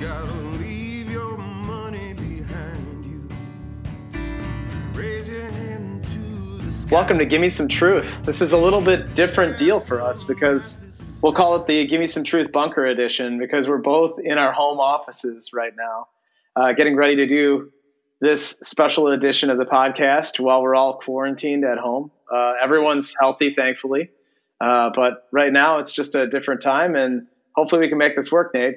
gotta leave your money behind you. Welcome to Give Me Some Truth. This is a little bit different deal for us because we'll call it the Give Me Some Truth Bunker Edition because we're both in our home offices right now, uh, getting ready to do this special edition of the podcast while we're all quarantined at home. Uh, everyone's healthy, thankfully, uh, but right now it's just a different time, and hopefully we can make this work, Nate.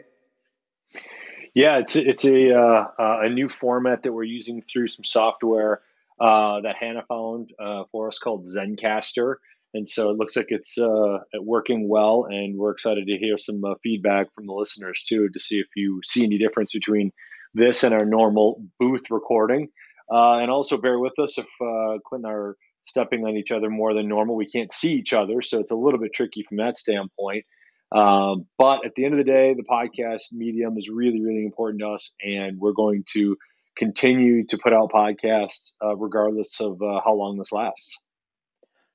Yeah, it's it's a uh, uh, a new format that we're using through some software uh, that Hannah found uh, for us called Zencastr, and so it looks like it's uh, working well, and we're excited to hear some uh, feedback from the listeners too to see if you see any difference between this and our normal booth recording, and also bear with us if Clint and I are stepping on each other more than normal. We can't see each other, so it's a little bit tricky from that standpoint. Um, but at the end of the day, the podcast medium is really, really important to us, and we're going to continue to put out podcasts uh, regardless of uh, how long this lasts.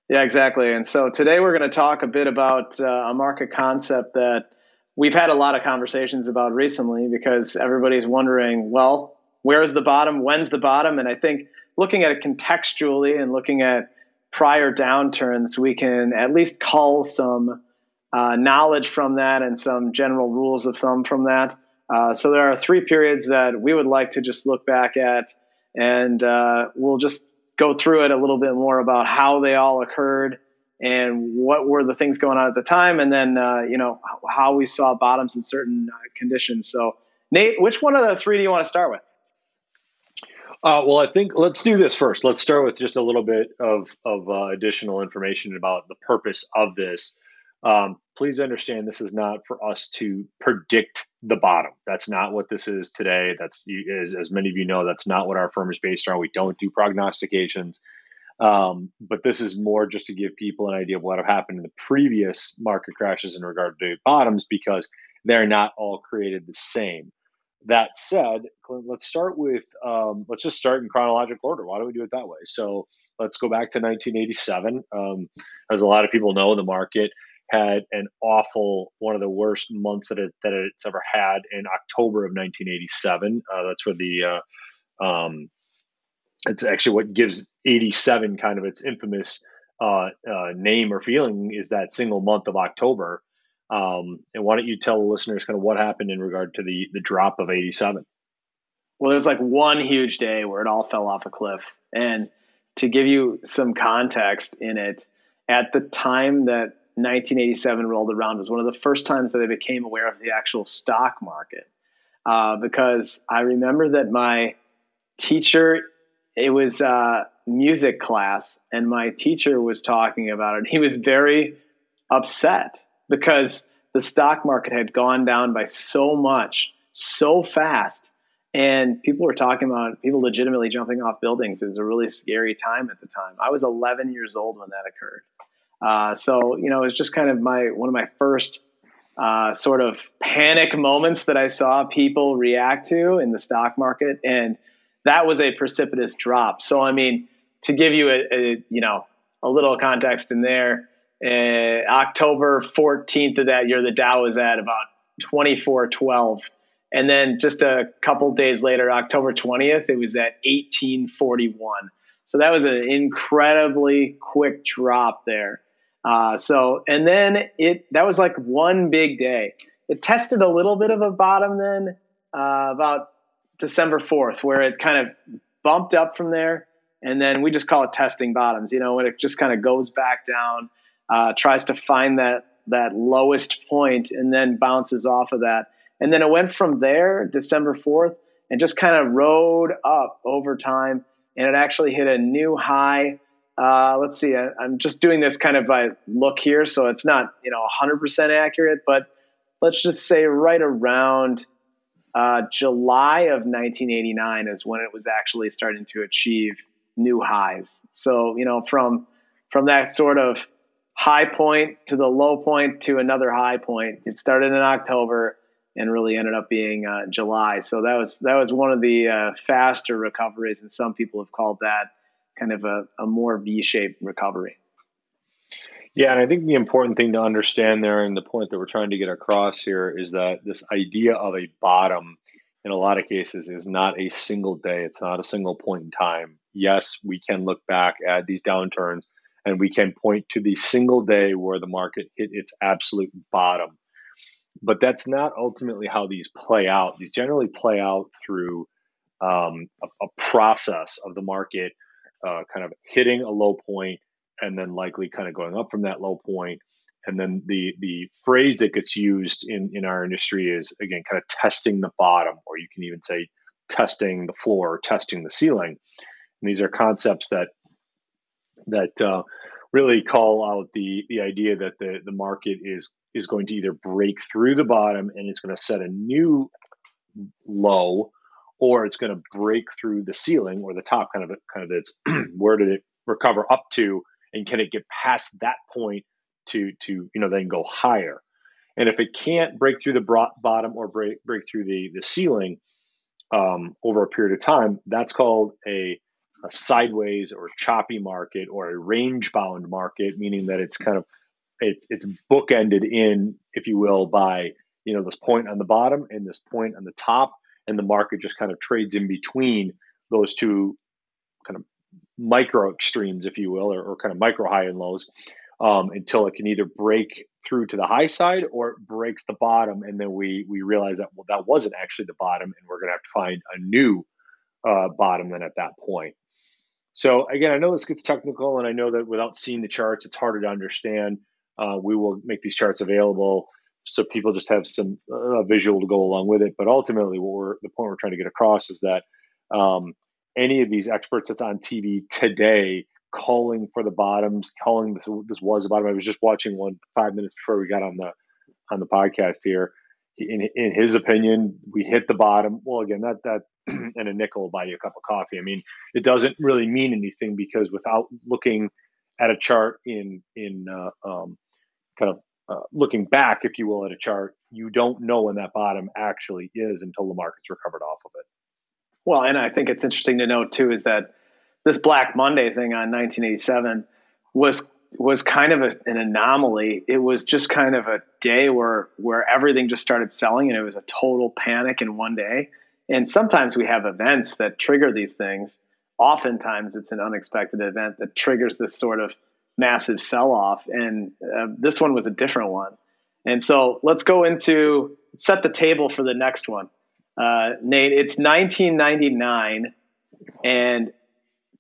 Yeah, exactly. And so today we're going to talk a bit about uh, a market concept that we've had a lot of conversations about recently because everybody's wondering, well, where is the bottom? When's the bottom? And I think looking at it contextually and looking at prior downturns, we can at least call some uh, knowledge from that and some general rules of thumb from that. Uh, so there are three periods that we would like to just look back at, and uh, we'll just go through it a little bit more about how they all occurred and what were the things going on at the time, and then uh, you know how we saw bottoms in certain uh, conditions. So, Nate, which one of the three do you want to start with? Uh, well, I think let's do this first. Let's start with just a little bit of of uh, additional information about the purpose of this. Um, please understand this is not for us to predict the bottom. That's not what this is today. That's as, as many of you know, that's not what our firm is based on. We don't do prognostications. Um, but this is more just to give people an idea of what have happened in the previous market crashes in regard to bottoms because they're not all created the same. That said, let's start with um, let's just start in chronological order. Why don't we do it that way? So let's go back to 1987. Um, as a lot of people know, the market had an awful one of the worst months that it that it's ever had in October of 1987. Uh, that's where the uh, um, it's actually what gives 87 kind of its infamous uh, uh, name or feeling is that single month of October. Um, and why don't you tell the listeners kind of what happened in regard to the the drop of 87? Well, there's like one huge day where it all fell off a cliff, and to give you some context in it, at the time that 1987 rolled around was one of the first times that I became aware of the actual stock market. Uh, because I remember that my teacher, it was uh, music class, and my teacher was talking about it. He was very upset because the stock market had gone down by so much, so fast. And people were talking about people legitimately jumping off buildings. It was a really scary time at the time. I was 11 years old when that occurred. Uh, so you know, it was just kind of my one of my first uh, sort of panic moments that I saw people react to in the stock market, and that was a precipitous drop. So I mean, to give you a, a you know a little context in there, uh, October 14th of that year, the Dow was at about 2412. And then just a couple days later, October 20th, it was at 1841. So that was an incredibly quick drop there. Uh, so, and then it, that was like one big day. It tested a little bit of a bottom then uh, about December 4th, where it kind of bumped up from there. And then we just call it testing bottoms, you know, when it just kind of goes back down, uh, tries to find that, that lowest point and then bounces off of that. And then it went from there, December 4th, and just kind of rode up over time. And it actually hit a new high uh, let's see. I, am just doing this kind of by look here, so it's not you know 100% accurate, but let's just say right around uh, July of 1989 is when it was actually starting to achieve new highs. So you know from from that sort of high point to the low point to another high point. It started in October and really ended up being uh, July. So that was that was one of the uh, faster recoveries, and some people have called that kind of a, a more V-shaped recovery. Yeah, and I think the important thing to understand there, and the point that we're trying to get across here, is that this idea of a bottom, in a lot of cases, is not a single day. It's not a single point in time. Yes, we can look back at these downturns and we can point to the single day where the market hit its absolute bottom. But that's not ultimately how these play out. These generally play out through um, a, a, process of the market uh, kind of hitting a low point and then likely kind of going up from that low point. And then the the phrase that gets used in in our industry is again kind of testing the bottom, or you can even say testing the floor, or testing the ceiling. And these are concepts that that uh, really call out the the idea that the the market is is going to either break through the bottom and it's going to set a new low, or it's going to break through the ceiling or the top kind of kind of its where did it recover up to and can it get past that point to to you know then go higher? And if it can't break through the bottom or break break through the the ceiling um, over a period of time that's called a, a sideways or choppy market or a range bound market meaning that it's kind of it, it's bookended in if you will by you know this point on the bottom and this point on the top and the market just kind of trades in between those two kind of micro extremes, if you will, or, or kind of micro high and lows, um, until it can either break through to the high side or it breaks the bottom, and then we we realize that well that wasn't actually the bottom, and we're going to have to find a new uh, bottom then at that point. So again, I know this gets technical, and I know that without seeing the charts, it's harder to understand. Uh, we will make these charts available so people just have some uh, visual to go along with it. But ultimately, what we're the point we're trying to get across is that um, any of these experts that's on TV today calling for the bottoms, calling this this was a bottom. I was just watching one five minutes before we got on the on the podcast here. In, in his opinion, we hit the bottom. Well, again, that that and a nickel will buy you a cup of coffee. I mean, it doesn't really mean anything because without looking at a chart in in uh, um, kind of uh, looking back, if you will, at a chart, you don't know when that bottom actually is until the market's recovered off of it. Well, and I think it's interesting to note too is that this Black Monday thing on 1987 was was kind of a, an anomaly. It was just kind of a day where where everything just started selling, and it was a total panic in one day. And sometimes we have events that trigger these things. Oftentimes, it's an unexpected event that triggers this sort of massive sell off, and uh, this one was a different one. And so, let's go into set the table for the next one uh, Nate, it's 1999, and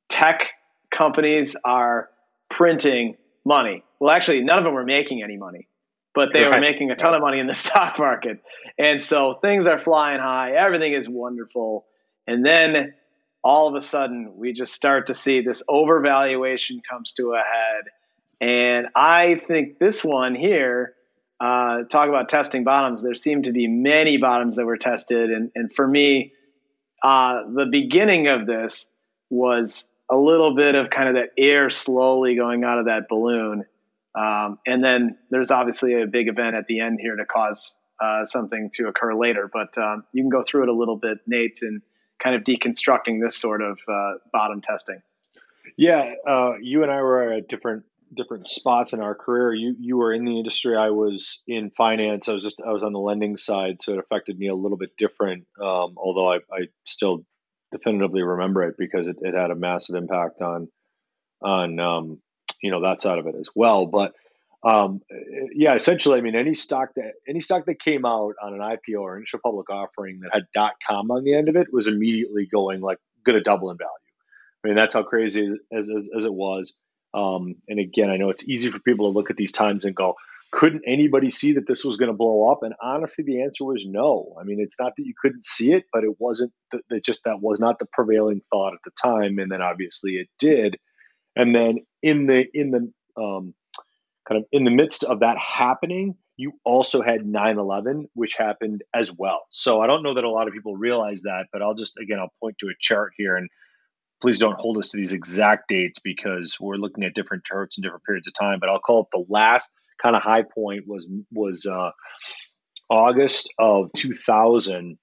tech companies are printing money. Well, actually, none of them were making any money, but they were making a ton of money in the stock market. And so things are flying high, everything is wonderful. And then all of a sudden, we just start to see this overvaluation comes to a head. And I think this one here uh, talk about testing bottoms, there seemed to be many bottoms that were tested. And, and for me, uh, the beginning of this was a little bit of kind of that air slowly going out of that balloon. Um, and then there's obviously a big event at the end here to cause uh, something to occur later. But um, you can go through it a little bit, Nate, and kind of deconstructing this sort of uh, bottom testing. Yeah, uh, you and I were at different different spots in our career. You you were in the industry. I was in finance. I was just I was on the lending side, so it affected me a little bit different. Um, although I, I still definitively remember it because it, it had a massive impact on on um, you know that side of it as well. But um, yeah, essentially, I mean, any stock that any stock that came out on an IPO or initial public offering that had com on the end of it was immediately going like going to double in value. I mean, that's how crazy as, as, as it was. Um, and again, I know it's easy for people to look at these times and go, couldn't anybody see that this was going to blow up? And honestly, the answer was no. I mean, it's not that you couldn't see it, but it wasn't that just that was not the prevailing thought at the time. And then obviously it did. And then in the in the um, kind of in the midst of that happening, you also had 9-11 which happened as well so i don't know that a lot of people realize that but i'll just again i'll point to a chart here and please don't hold us to these exact dates because we're looking at different charts and different periods of time. But I'll call it the last kind of high point was was uh, August of 2000,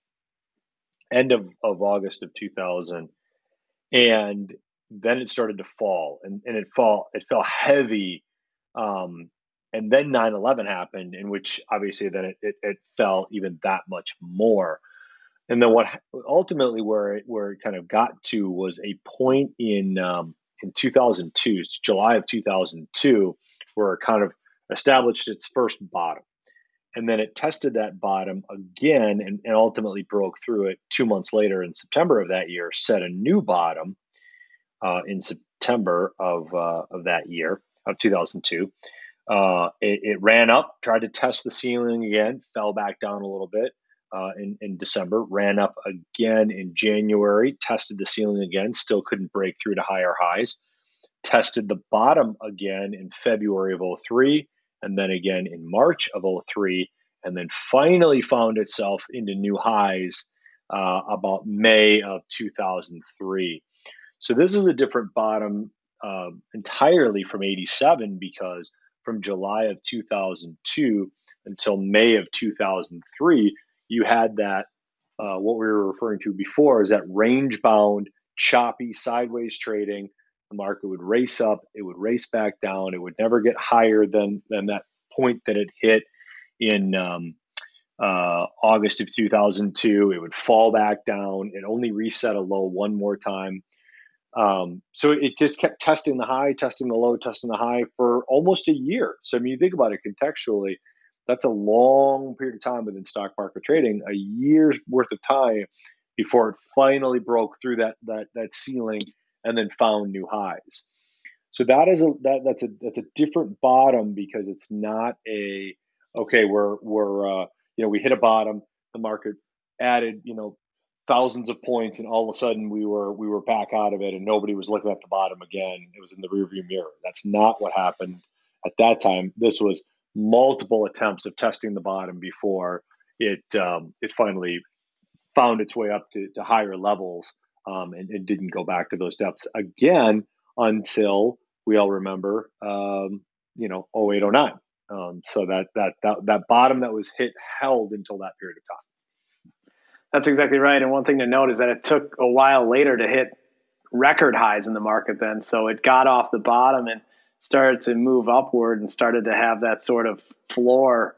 end of, of August of 2000, and then it started to fall, and, and it fall it fell heavy Um, and then 9-11 happened in which obviously then it, it, it, fell even that much more. And then what ultimately where it where it kind of got to was a point in um, in 2002 july of 2002 where it kind of established its first bottom. And then it tested that bottom again and, and ultimately broke through it two months later in september of that year set a new bottom uh, in september of, uh, of that year of 2002 uh, it, it, ran up, tried to test the ceiling again, fell back down a little bit uh, in, in December, ran up again in January, tested the ceiling again, still couldn't break through to higher highs, tested the bottom again in February of 03, and then again in March of 03, and then finally found itself into new highs uh, about May of 2003. So this is a different bottom uh, entirely from 87 because from July of 2002 until May of 2003, you had that, uh, what we were referring to before is that range bound, choppy sideways trading. The market would race up, it would race back down, it would never get higher than, than that point that it hit in um, uh, August of 2002. It would fall back down. It only reset a low one more time um, so it just kept testing the high, testing the low, testing the high for almost a year. So I mean, you think about it contextually, that's a long period of time within stock market trading, a year's worth of time before it finally broke through that that that ceiling and then found new highs. So that is a that that's a that's a different bottom because it's not a okay we're we're uh, you know we hit a bottom the market added you know thousands of points and all of a sudden we were we were back out of it and nobody was looking at the bottom again. It was in the rearview mirror. That's not what happened at that time. This was multiple attempts of testing the bottom before it um, it finally found its way up to, to higher levels um, and it didn't go back to those depths again until we all remember um, you know 0809 um, so that, that that that bottom that was hit held until that period of time that's exactly right. And one thing to note is that it took a while later to hit record highs in the market then. So it got off the bottom and started to move upward and started to have that sort of floor.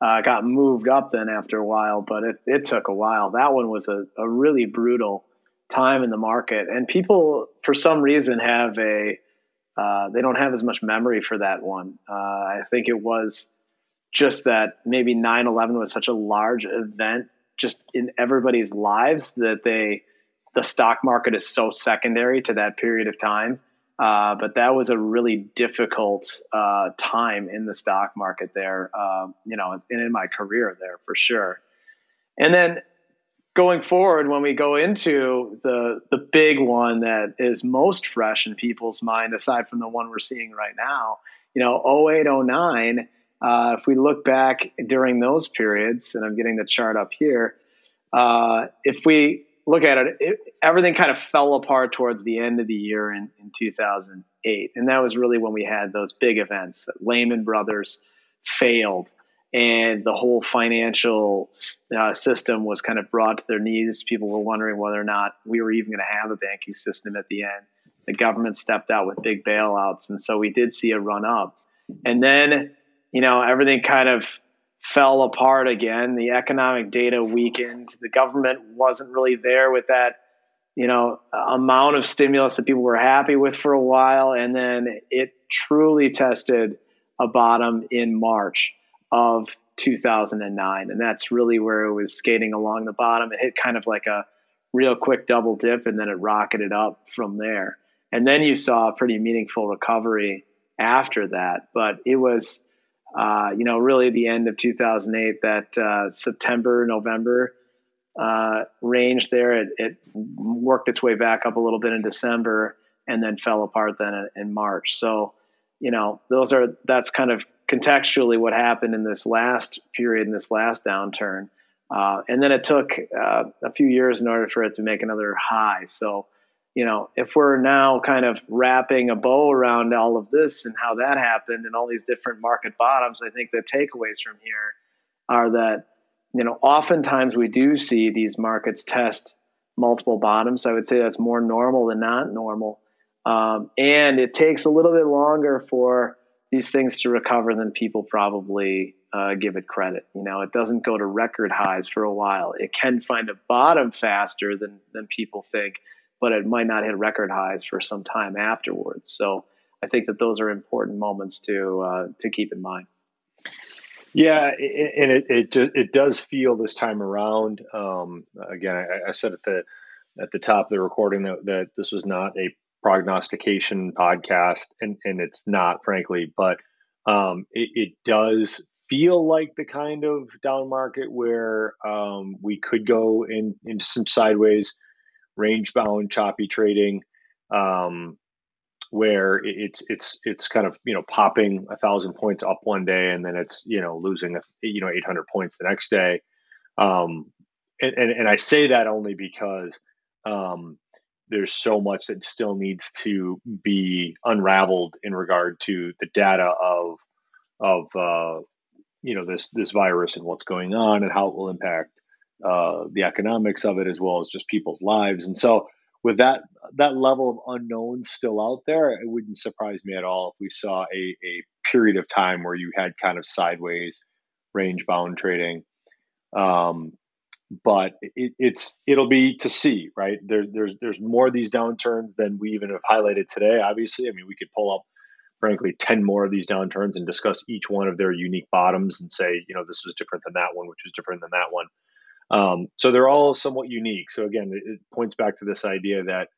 Uh, got moved up then after a while, but it, it took a while. That one was a, a really brutal time in the market. And people, for some reason, have a, uh, they don't have as much memory for that one. Uh, I think it was just that maybe 9 11 was such a large event just in everybody's lives that they the stock market is so secondary to that period of time. Uh, but that was a really difficult uh, time in the stock market there, uh, you know, and in my career there for sure. And then going forward, when we go into the the big one that is most fresh in people's mind, aside from the one we're seeing right now, you know, 08, 09, uh, if we look back during those periods, and I'm getting the chart up here, uh, if we look at it, it, everything kind of fell apart towards the end of the year in, in 2008. And that was really when we had those big events that Lehman Brothers failed and the whole financial uh, system was kind of brought to their knees. People were wondering whether or not we were even going to have a banking system at the end. The government stepped out with big bailouts. And so we did see a run up. And then you know, everything kind of fell apart again. The economic data weakened. The government wasn't really there with that, you know, amount of stimulus that people were happy with for a while. And then it truly tested a bottom in March of 2009. And that's really where it was skating along the bottom. It hit kind of like a real quick double dip and then it rocketed up from there. And then you saw a pretty meaningful recovery after that. But it was, uh, you know, really the end of 2008, that uh, September, November uh, range there, it, it, worked its way back up a little bit in December and then fell apart then in, March. So, you know, those are, that's kind of contextually what happened in this last period, in this last downturn. Uh, and then it took uh, a few years in order for it to make another high. So, you know, if we're now kind of wrapping a bow around all of this and how that happened and all these different market bottoms, I think the takeaways from here are that, you know, oftentimes we do see these markets test multiple bottoms. I would say that's more normal than not normal. Um, and it takes a little bit longer for these things to recover than people probably uh, give it credit. You know, it doesn't go to record highs for a while. It can find a bottom faster than than people think, but it might not hit record highs for some time afterwards. So I think that those are important moments to uh, to keep in mind. Yeah, and it it it does feel this time around. Um, again, I, I, said at the at the top of the recording that, that this was not a prognostication podcast, and and it's not, frankly, but um, it, it, does feel like the kind of down market where um, we could go in into some sideways, range bound, choppy trading. Um, where it's it's it's kind of you know popping a thousand points up one day and then it's you know losing a, you know 800 points the next day um, and, and, and i say that only because um, there's so much that still needs to be unraveled in regard to the data of of uh, you know this this virus and what's going on and how it will impact uh, the economics of it as well as just people's lives and so with that that level of unknown still out there, it wouldn't surprise me at all if we saw a, a period of time where you had kind of sideways range bound trading. Um, but it, it's it'll be to see, right? There, there's there's more of these downturns than we even have highlighted today. Obviously, I mean, we could pull up, frankly, ten more of these downturns and discuss each one of their unique bottoms and say, you know, this was different than that one, which was different than that one. Um, so they're all somewhat unique. So again, it, it points back to this idea that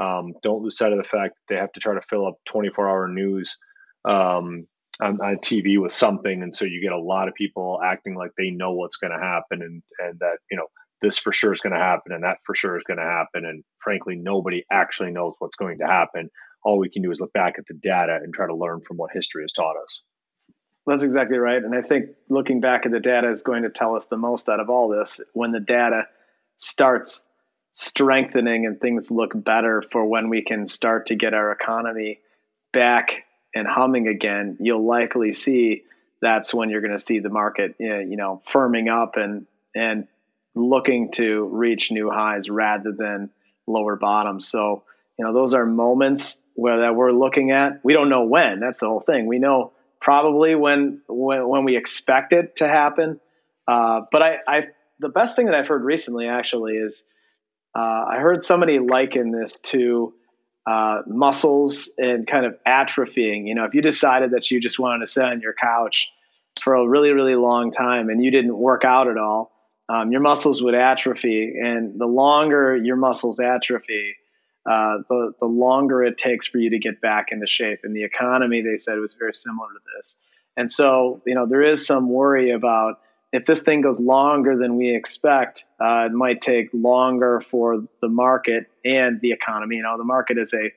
um, don't lose sight of the fact that they have to try to fill up 24 hour news um, on, on, TV with something. And so you get a lot of people acting like they know what's going to happen and, and that, you know, this for sure is going to happen and that for sure is going to happen. And frankly, nobody actually knows what's going to happen. All we can do is look back at the data and try to learn from what history has taught us. That's exactly right. And I think looking back at the data is going to tell us the most out of all this. When the data starts strengthening and things look better for when we can start to get our economy back and humming again, you'll likely see that's when you're going to see the market, you know, firming up and and looking to reach new highs rather than lower bottoms. So, you know, those are moments where that we're looking at. We don't know when. That's the whole thing. We know probably when when, when we expect it to happen. Uh, but I, I, the best thing that I've heard recently actually is uh, I heard somebody liken this to uh, muscles and kind of atrophying. You know, if you decided that you just wanted to sit on your couch for a really really long time and you didn't work out at all, um, your muscles would atrophy, and the longer your muscles atrophy, uh, the the longer it takes for you to get back into shape. And the economy, they said, was very similar to this. And so, you know, there is some worry about if this thing goes longer than we expect, uh, it might take longer for the market and the economy. You know, the market is a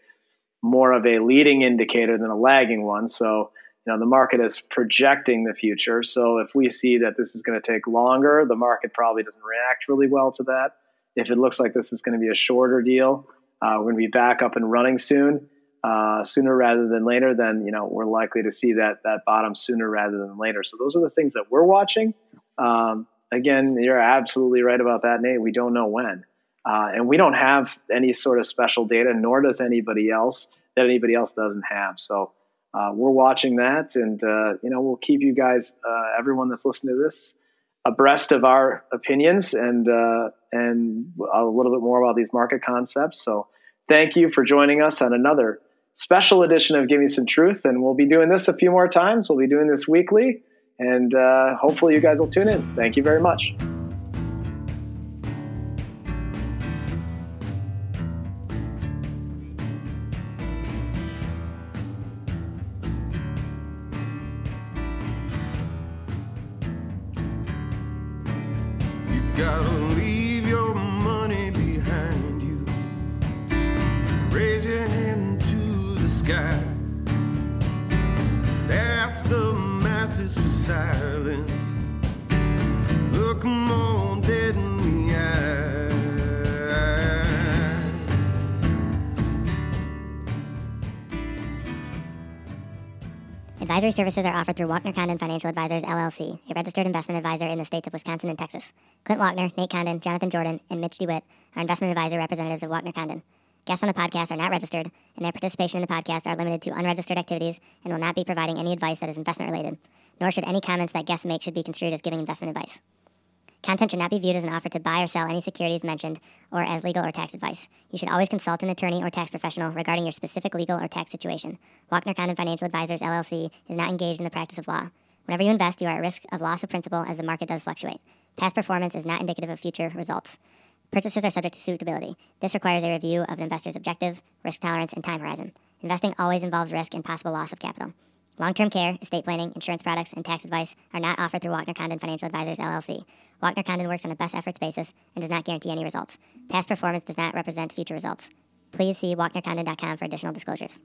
more of a leading indicator than a lagging one. So, you know, the market is projecting the future. So if we see that this is going to take longer, the market probably doesn't react really well to that. If it looks like this is going to be a shorter deal, we're going to be back up and running soon, uh, sooner rather than later. Then you know we're likely to see that that bottom sooner rather than later. So those are the things that we're watching. Um, again, you're absolutely right about that, Nate. We don't know when, uh, and we don't have any sort of special data, nor does anybody else that anybody else doesn't have. So. Uh, we're watching that, and uh, you know we'll keep you guys, uh, everyone that's listening to this, abreast of our opinions and uh, and a little bit more about these market concepts. So thank you for joining us on another special edition of Give Me Some Truth, and we'll be doing this a few more times. We'll be doing this weekly, and uh, hopefully you guys will tune in. Thank you very much. Sky. Ask the masses for silence. Look them dead in the eye. Advisory services are offered through Walkner Condon Financial Advisors LLC, a registered investment advisor in the states of Wisconsin and Texas. Clint Walkner, Nate Condon, Jonathan Jordan, and Mitch DeWitt are investment advisor representatives of Walkner Condon. Guests on the podcast are not registered, and their participation in the podcast are limited to unregistered activities and will not be providing any advice that is investment related, nor should any comments that guests make should be construed as giving investment advice. Content should not be viewed as an offer to buy or sell any securities mentioned or as legal or tax advice. You should always consult an attorney or tax professional regarding your specific legal or tax situation. Walkner Condon Financial Advisors LLC is not engaged in the practice of law. Whenever you invest, you are at risk of loss of principal as the market does fluctuate. Past performance is not indicative of future results. Purchases are subject to suitability. This requires a review of the investor's objective, risk tolerance, and time horizon. Investing always involves risk and possible loss of capital. Long term care, estate planning, insurance products, and tax advice are not offered through Walkner Condon Financial Advisors LLC. Walkner Condon works on a best efforts basis and does not guarantee any results. Past performance does not represent future results. Please see WalknerCondon.com for additional disclosures.